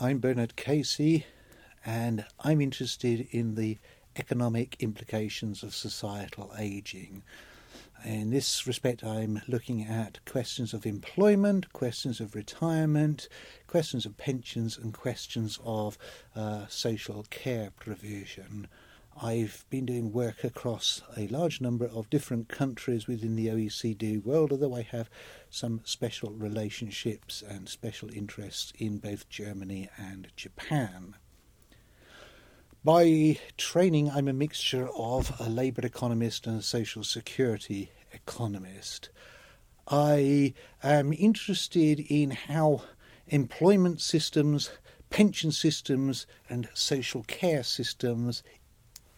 I'm Bernard Casey, and I'm interested in the economic implications of societal aging. In this respect, I'm looking at questions of employment, questions of retirement, questions of pensions, and questions of uh, social care provision. I've been doing work across a large number of different countries within the OECD world, although I have some special relationships and special interests in both Germany and Japan. By training, I'm a mixture of a labour economist and a social security economist. I am interested in how employment systems, pension systems, and social care systems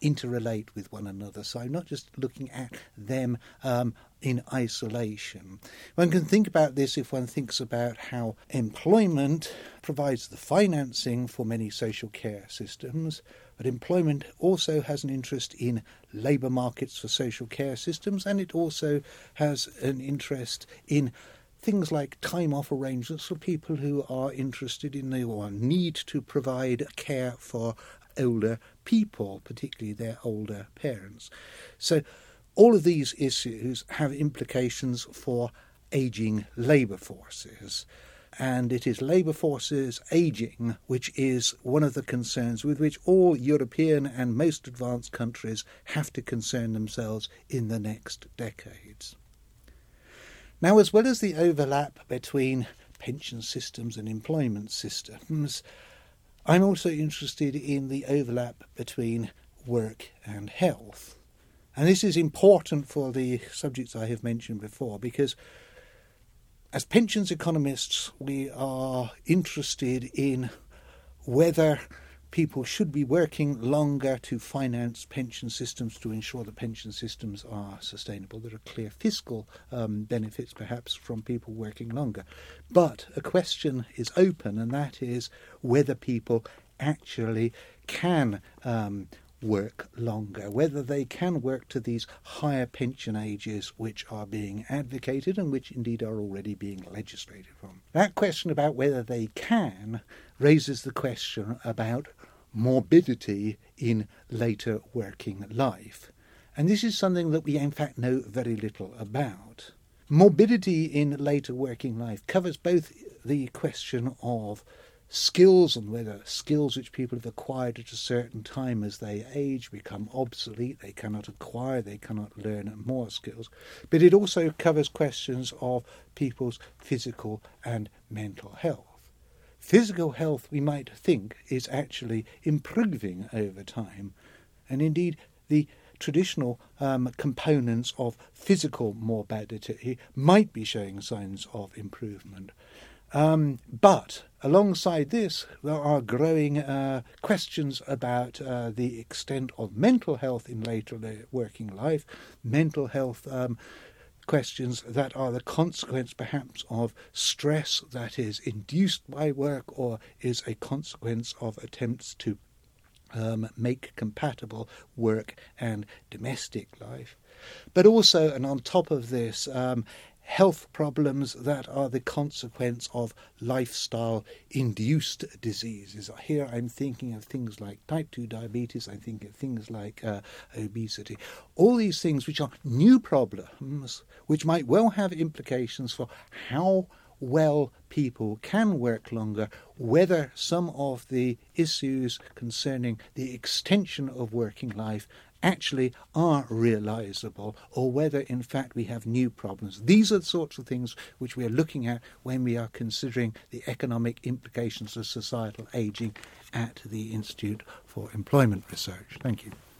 interrelate with one another. So I'm not just looking at them um, in isolation. One can think about this if one thinks about how employment provides the financing for many social care systems, but employment also has an interest in labour markets for social care systems, and it also has an interest in things like time off arrangements for people who are interested in or need to provide care for older people, particularly their older parents. So, all of these issues have implications for aging labour forces. And it is labour forces ageing which is one of the concerns with which all European and most advanced countries have to concern themselves in the next decades. Now, as well as the overlap between pension systems and employment systems, I'm also interested in the overlap between work and health. And this is important for the subjects I have mentioned before because as pensions economists, we are interested in whether people should be working longer to finance pension systems to ensure that pension systems are sustainable. There are clear fiscal um, benefits, perhaps, from people working longer. But a question is open, and that is whether people actually can um, work longer, whether they can work to these higher pension ages which are being advocated and which indeed are already being legislated from. That question about whether they can raises the question about morbidity in later working life. And this is something that we in fact know very little about. Morbidity in later working life covers both the question of skills and whether skills which people have acquired at a certain time as they age become obsolete, they cannot acquire, they cannot learn more skills. But it also covers questions of people's physical and mental health. Physical health, we might think, is actually improving over time, and indeed the traditional um, components of physical morbidity might be showing signs of improvement. Um, but alongside this, there are growing uh, questions about uh, the extent of mental health in later working life, mental health. Um, questions that are the consequence perhaps of stress that is induced by work or is a consequence of attempts to um, make compatible work and domestic life. But also, and on top of this, um, health problems that are the consequence of lifestyle induced diseases. Here I'm thinking of things like type 2 diabetes, I think of things like uh, obesity. All these things which are new problems which might well have implications for how well people can work longer, whether some of the issues concerning the extension of working life actually are realizable or whether in fact we have new problems. These are the sorts of things which we are looking at when we are considering the economic implications of societal aging at the Institute for Employment Research. Thank you.